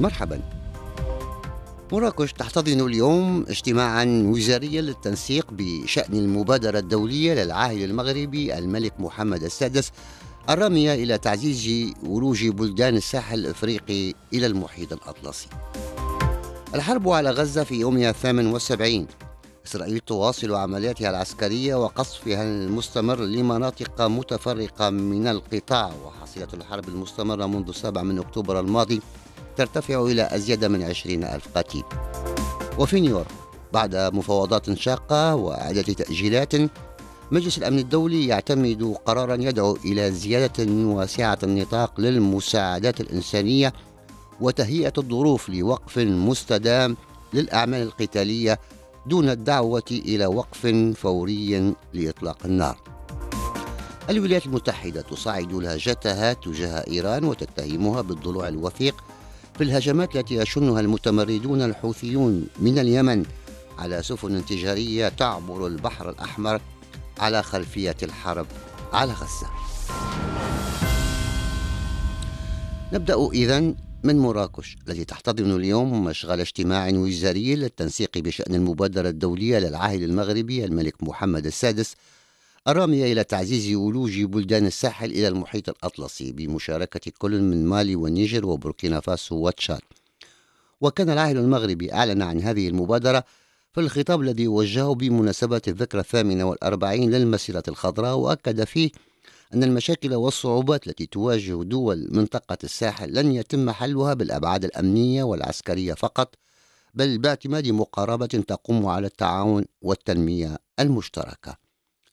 مرحبا. مراكش تحتضن اليوم اجتماعا وزاريا للتنسيق بشأن المبادرة الدولية للعاهل المغربي الملك محمد السادس الرامية إلى تعزيز ولوج بلدان الساحل الإفريقي إلى المحيط الأطلسي. الحرب على غزة في يومها الثامن والسبعين. إسرائيل تواصل عملياتها العسكرية وقصفها المستمر لمناطق متفرقة من القطاع وحصيلة الحرب المستمرة منذ 7 من أكتوبر الماضي. ترتفع إلى أزيد من 20 ألف قتيل وفي نيويورك بعد مفاوضات شاقة وعدة تأجيلات مجلس الأمن الدولي يعتمد قرارا يدعو إلى زيادة واسعة النطاق للمساعدات الإنسانية وتهيئة الظروف لوقف مستدام للأعمال القتالية دون الدعوة إلى وقف فوري لإطلاق النار. الولايات المتحدة تصاعد لهجتها تجاه إيران وتتهمها بالضلوع الوثيق في الهجمات التي يشنها المتمردون الحوثيون من اليمن على سفن تجارية تعبر البحر الأحمر على خلفية الحرب على غزة. نبدأ إذن من مراكش التي تحتضن اليوم مشغل اجتماع وزاري للتنسيق بشأن المبادرة الدولية للعاهل المغربي الملك محمد السادس الرامية إلى تعزيز ولوج بلدان الساحل إلى المحيط الأطلسي بمشاركة كل من مالي والنيجر وبوركينا فاسو وتشاد. وكان العاهل المغربي أعلن عن هذه المبادرة في الخطاب الذي وجهه بمناسبة الذكرى الثامنة والأربعين للمسيرة الخضراء وأكد فيه أن المشاكل والصعوبات التي تواجه دول منطقة الساحل لن يتم حلها بالأبعاد الأمنية والعسكرية فقط بل باعتماد مقاربة تقوم على التعاون والتنمية المشتركة.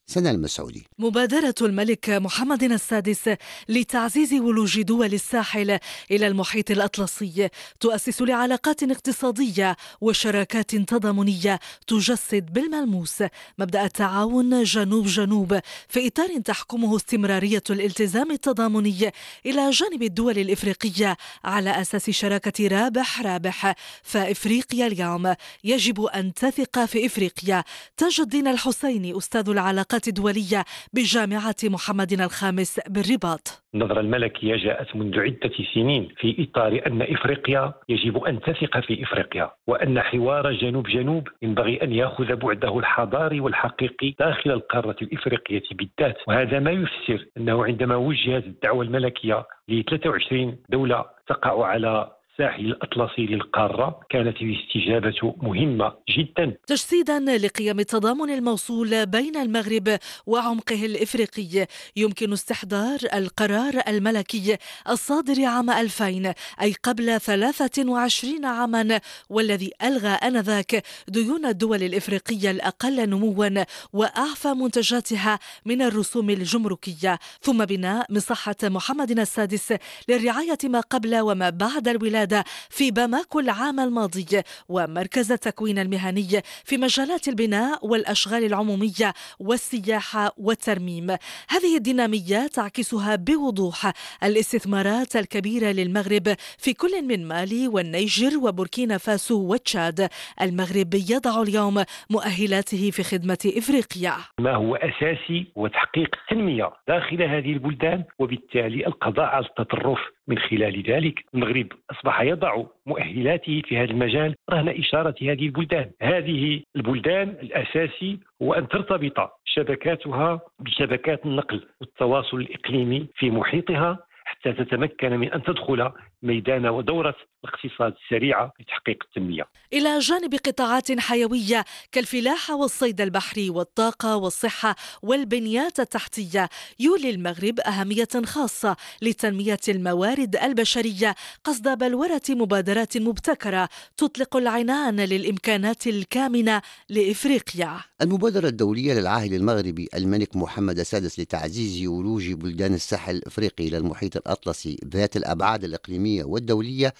سنة المسعودي. مبادرة الملك محمد السادس لتعزيز ولوج دول الساحل إلى المحيط الأطلسي تؤسس لعلاقات اقتصادية وشراكات تضامنية تجسد بالملموس مبدأ التعاون جنوب جنوب في إطار تحكمه استمرارية الالتزام التضامني إلى جانب الدول الإفريقية على أساس شراكة رابح رابح فإفريقيا اليوم. يجب أن تثق في إفريقيا. تاج الدين الحسيني أستاذ العلاقات الدولية بجامعة محمد الخامس بالرباط. النظرة الملكية جاءت منذ عدة سنين في إطار أن إفريقيا يجب أن تثق في إفريقيا وأن حوار جنوب جنوب ينبغي أن يأخذ بعده الحضاري والحقيقي داخل القارة الإفريقية بالذات. وهذا ما يفسر أنه عندما وجهت الدعوة الملكية ل 23 دولة تقع على الساحل الأطلسي للقارة كانت الاستجابة مهمة جدا. تجسيدا لقيم التضامن الموصول بين المغرب وعمقه الإفريقي يمكن استحضار القرار الملكي الصادر عام 2000 أي قبل 23 عاما والذي ألغى آنذاك ديون الدول الإفريقية الأقل نموا وأعفى منتجاتها من الرسوم الجمركية. ثم بناء مصحة محمد السادس للرعاية ما قبل وما بعد الولادة القيادة في باماكو العام الماضي ومركز التكوين المهني في مجالات البناء والأشغال العمومية والسياحة والترميم. هذه الدينامية تعكسها بوضوح الاستثمارات الكبيرة للمغرب في كل من مالي والنيجر وبوركينا فاسو وتشاد. المغرب يضع اليوم مؤهلاته في خدمة إفريقيا. ما هو أساسي هو تحقيق التنمية داخل هذه البلدان وبالتالي القضاء على التطرف من خلال ذلك. المغرب أصبح يضع مؤهلاته في هذا المجال رهن إشارة هذه البلدان. هذه البلدان الأساسي هو أن ترتبط شبكاتها بشبكات النقل والتواصل الإقليمي في محيطها حتى تتمكن من أن تدخل ميدان ودورة الاقتصاد السريعة لتحقيق التنمية. إلى جانب قطاعات حيوية كالفلاحة والصيد البحري والطاقة والصحة والبنيات التحتية يولي المغرب أهمية خاصة لتنمية الموارد البشرية قصد بلورة مبادرات مبتكرة تطلق العنان للإمكانات الكامنة لإفريقيا. المبادرة الدولية للعاهل المغربي الملك محمد السادس لتعزيز ولوج بلدان الساحل الإفريقي إلى المحيط الأطلسي ذات الأبعاد الإقليمية والدولية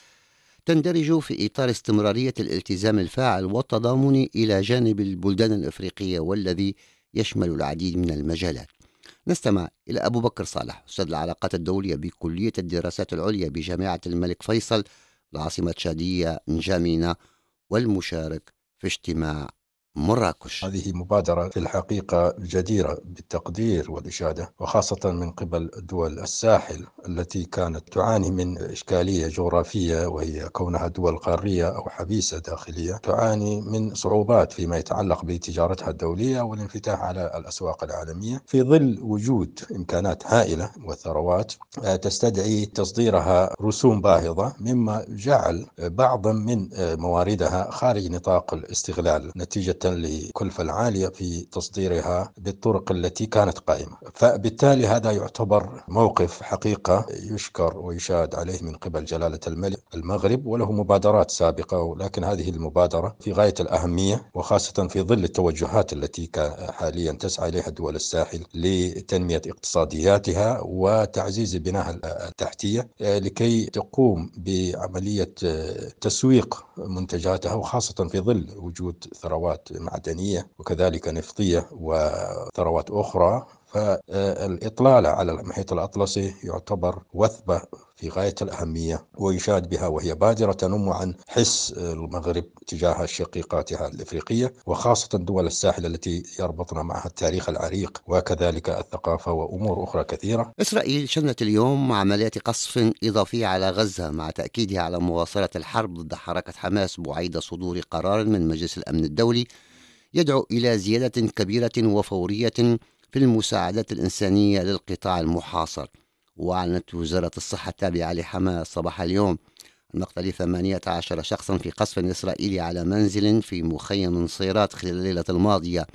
تندرج في إطار استمرارية الالتزام الفاعل والتضامن إلى جانب البلدان الإفريقية والذي يشمل العديد من المجالات. نستمع إلى أبو بكر صالح أستاذ العلاقات الدولية بكلية الدراسات العليا بجامعة الملك فيصل العاصمة تشادية نجامينا والمشارك في اجتماع مراكش. هذه مبادرة في الحقيقة جديرة بالتقدير والإشادة وخاصة من قبل دول الساحل التي كانت تعاني من إشكالية جغرافية وهي كونها دول قارية أو حبيسة داخلية تعاني من صعوبات فيما يتعلق بتجارتها الدولية والانفتاح على الأسواق العالمية. في ظل وجود إمكانات هائلة وثروات تستدعي تصديرها رسوم باهظة مما جعل بعضا من مواردها خارج نطاق الاستغلال نتيجة للكلفة العالية في تصديرها بالطرق التي كانت قائمة. فبالتالي هذا يعتبر موقف حقيقة يشكر ويشاد عليه من قبل جلالة الملك المغرب وله مبادرات سابقة ولكن هذه المبادرة في غاية الأهمية وخاصة في ظل التوجهات التي حاليا تسعى إليها دول الساحل لتنمية اقتصادياتها وتعزيز بناء التحتية لكي تقوم بعملية تسويق منتجاتها وخاصة في ظل وجود ثروات معدنية وكذلك نفطية وثروات أخرى. فالإطلالة على المحيط الأطلسي يعتبر وثبة في غاية الأهمية ويشاد بها وهي بادرة تنم عن حس المغرب تجاه شقيقاتها الإفريقية وخاصة دول الساحل التي يربطنا معها التاريخ العريق وكذلك الثقافة وأمور أخرى كثيرة. إسرائيل شنت اليوم عمليات قصف إضافية على غزة مع تأكيدها على مواصلة الحرب ضد حركة حماس بعيد صدور قرار من مجلس الأمن الدولي يدعو إلى زيادة كبيرة وفورية في المساعدات الإنسانية للقطاع المحاصر. وأعلنت وزارة الصحة التابعة لحماس صباح اليوم مقتل 18 شخصا في قصف إسرائيلي على منزل في مخيم صيرات خلال الليلة الماضية.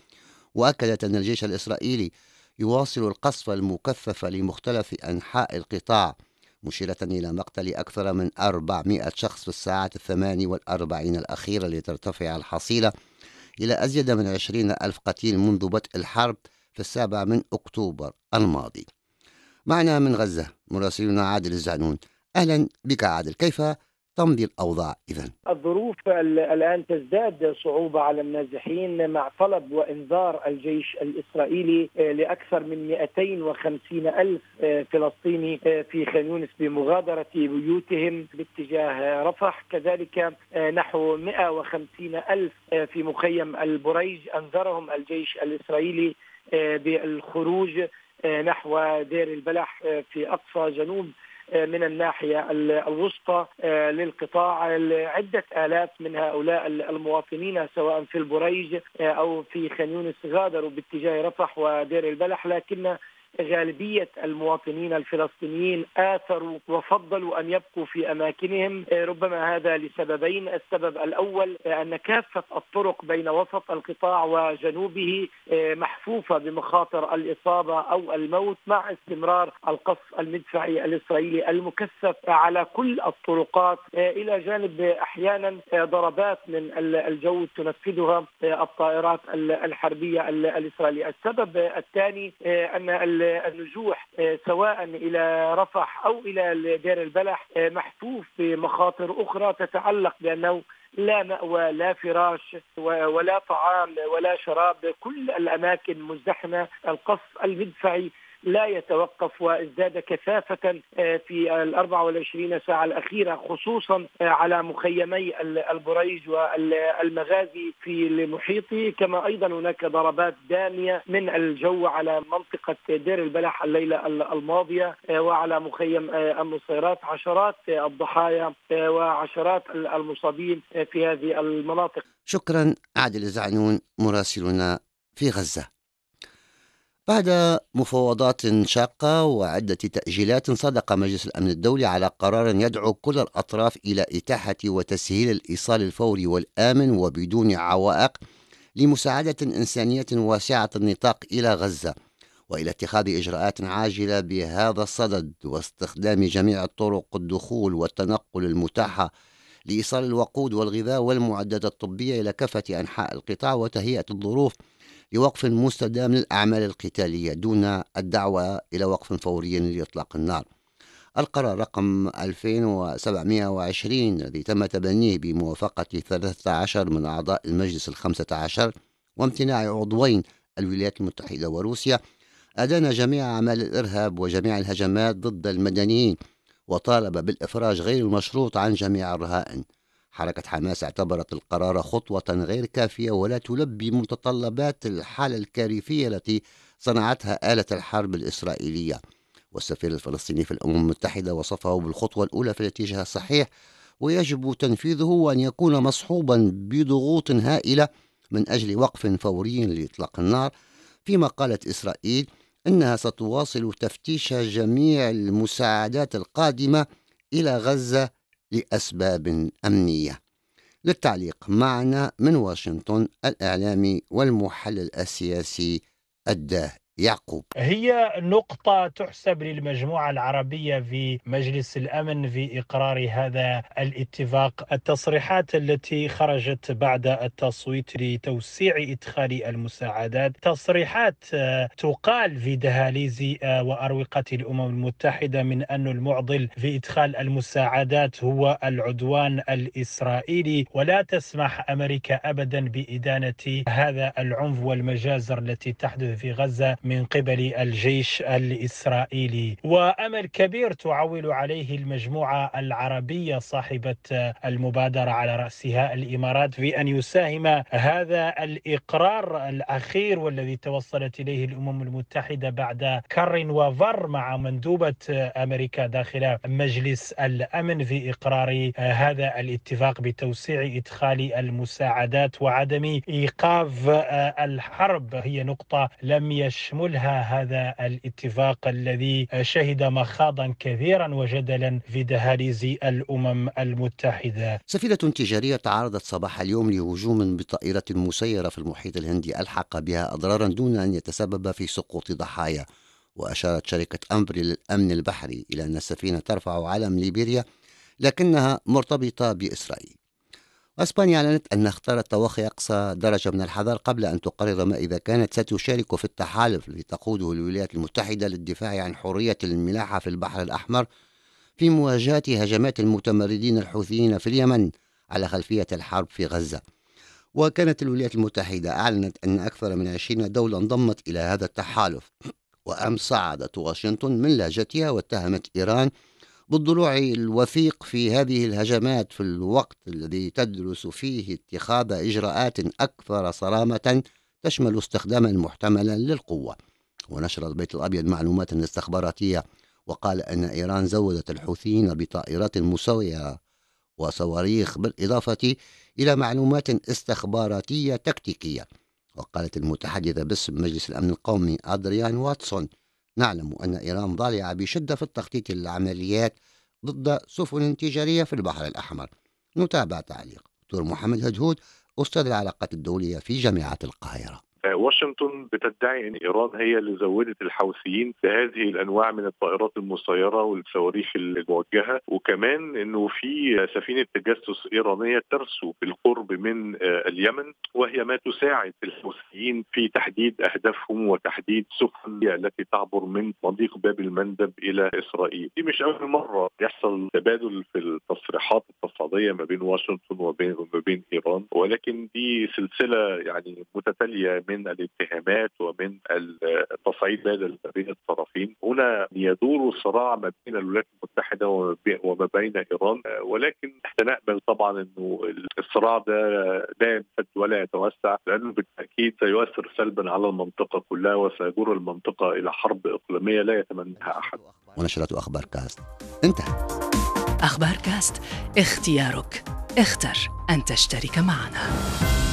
وأكدت أن الجيش الإسرائيلي يواصل القصف المكثف لمختلف أنحاء القطاع مشيرة إلى مقتل أكثر من 400 شخص في الساعات الثمان والأربعين الأخيرة لترتفع الحصيلة إلى أزيد من 20 ألف قتيل منذ بدء الحرب. السابع من أكتوبر الماضي. معنا من غزة مراسلنا عادل الزعنون. أهلا بك عادل كيف تمضي الأوضاع إذا؟ الظروف الآن تزداد صعوبة على النازحين مع طلب وإنذار الجيش الإسرائيلي لأكثر من 250 ألف فلسطيني في خان يونس بمغادرة بيوتهم باتجاه رفح. كذلك نحو 150 ألف في مخيم البريج أنذرهم الجيش الإسرائيلي بالخروج نحو دير البلح في أقصى جنوب من الناحية الوسطى للقطاع عدة آلاف من هؤلاء المواطنين سواء في البريج أو في خان يونس غادروا باتجاه رفح ودير البلح لكن غالبية المواطنين الفلسطينيين آثروا وفضلوا أن يبقوا في أماكنهم. ربما هذا لسببين. السبب الأول أن كافة الطرق بين وسط القطاع وجنوبه محفوفة بمخاطر الإصابة أو الموت مع استمرار القصف المدفعي الإسرائيلي المكثف على كل الطرقات. إلى جانب أحيانا ضربات من الجو تنفذها الطائرات الحربية الإسرائيلية. السبب الثاني أن النزوح سواء إلى رفح أو إلى دير البلح محفوف بمخاطر أخرى تتعلق بأنه لا مأوى لا فراش ولا طعام ولا شراب كل الأماكن مزدحمة القصف المدفعي لا يتوقف وازداد كثافة في ال 24 ساعة الأخيرة خصوصا على مخيمي البريج والمغازي في المحيط كما أيضا هناك ضربات دامية من الجو على منطقة دير البلح الليلة الماضية وعلى مخيم النصيرات عشرات الضحايا وعشرات المصابين في هذه المناطق. شكرا عادل زعنون مراسلنا في غزة. بعد مفاوضات شاقة وعدة تأجيلات صدق مجلس الأمن الدولي على قرار يدعو كل الأطراف إلى إتاحة وتسهيل الإيصال الفوري والآمن وبدون عوائق لمساعدة إنسانية واسعة النطاق إلى غزة وإلى اتخاذ إجراءات عاجلة بهذا الصدد واستخدام جميع الطرق الدخول والتنقل المتاحة لإيصال الوقود والغذاء والمعدات الطبية إلى كافة أنحاء القطاع وتهيئة الظروف لوقف مستدام للأعمال القتالية دون الدعوة إلى وقف فوري لإطلاق النار. القرار رقم 2720 الذي تم تبنيه بموافقة 13 من أعضاء المجلس الخمسة عشر وامتناع عضوين الولايات المتحدة وروسيا أدان جميع أعمال الإرهاب وجميع الهجمات ضد المدنيين وطالب بالإفراج غير المشروط عن جميع الرهائن. حركة حماس اعتبرت القرار خطوة غير كافية ولا تلبي متطلبات الحالة الكارثية التي صنعتها آلة الحرب الإسرائيلية. والسفير الفلسطيني في الأمم المتحدة وصفه بالخطوة الأولى في الاتجاه الصحيح ويجب تنفيذه وأن يكون مصحوبا بضغوط هائلة من أجل وقف فوري لإطلاق النار. فيما قالت إسرائيل أنها ستواصل تفتيش جميع المساعدات القادمة إلى غزة لأسباب أمنية. للتعليق معنا من واشنطن الإعلامي والمحلل السياسي الداه يعقوب. هي نقطة تحسب للمجموعة العربية في مجلس الأمن في إقرار هذا الاتفاق. التصريحات التي خرجت بعد التصويت لتوسيع إدخال المساعدات. تصريحات آه، تقال في دهاليز آه، وأروقة الأمم المتحدة من أن المعضل في إدخال المساعدات هو العدوان الإسرائيلي. ولا تسمح أمريكا أبدا بإدانة هذا العنف والمجازر التي تحدث في غزة من قبل الجيش الإسرائيلي. وأمل كبير تعول عليه المجموعة العربية صاحبة المبادرة على رأسها الإمارات في أن يساهم هذا الإقرار الأخير والذي توصلت إليه الأمم المتحدة بعد كر وفر مع مندوبة أمريكا داخل مجلس الأمن في إقرار هذا الاتفاق بتوسيع إدخال المساعدات وعدم إيقاف الحرب. هي نقطة لم يشمل يشملها هذا الاتفاق الذي شهد مخاضا كثيرا وجدلا في دهاليز الأمم المتحدة. سفينة تجارية تعرضت صباح اليوم لهجوم بطائرة مسيرة في المحيط الهندي ألحق بها أضرارا دون أن يتسبب في سقوط ضحايا. وأشارت شركة امبري للأمن البحري إلى أن السفينة ترفع علم ليبيريا لكنها مرتبطة بإسرائيل. أسبانيا أعلنت أنها اختارت توخي أقصى درجة من الحذر قبل أن تقرر ما إذا كانت ستشارك في التحالف الذي تقوده الولايات المتحدة للدفاع عن حرية الملاحة في البحر الأحمر في مواجهة هجمات المتمردين الحوثيين في اليمن على خلفية الحرب في غزة. وكانت الولايات المتحدة أعلنت أن أكثر من عشرين دولة انضمت إلى هذا التحالف وأمس صعدت واشنطن من لهجتها واتهمت إيران بالضلوع الوثيق في هذه الهجمات في الوقت الذي تدرس فيه اتخاذ إجراءات أكثر صرامة تشمل استخداما محتملا للقوة. ونشر البيت الأبيض معلومات استخباراتية وقال أن إيران زودت الحوثيين بطائرات مسوية وصواريخ بالإضافة إلى معلومات استخباراتية تكتيكية. وقالت المتحدثة باسم مجلس الأمن القومي أدريان واتسون نعلم أن إيران ضالعة بشدة في التخطيط للعمليات ضد سفن تجارية في البحر الأحمر. نتابع تعليق دكتور محمد هدهود أستاذ العلاقات الدولية في جامعة القاهرة. واشنطن بتدعي إن إيران هي اللي زودت الحوثيين بهذه الأنواع من الطائرات المسيرة والصواريخ الموجهة وكمان إنه في سفينة تجسس إيرانية ترسو بالقرب من اليمن وهي ما تساعد الحوثيين في تحديد أهدافهم وتحديد سفن التي تعبر من مضيق باب المندب إلى إسرائيل. دي مش أول مرة يحصل تبادل في التصريحات التصعيديه ما بين واشنطن وبين ما بين إيران ولكن دي سلسلة يعني متتالية من الاتهامات ومن التصعيد بين الطرفين هنا يدور الصراع ما بين الولايات المتحدة وما بين إيران ولكن إحنا نامل طبعا إنه الصراع ده لا يمتد ولا يتوسع لأنه بالتأكيد سيؤثر سلبا على المنطقة كلها وسيجر المنطقة إلى حرب إقليمية لا يتمناها أحد. ونشرة أخبار كاست انتهى. أخبار كاست اختيارك اختر أن تشترك معنا.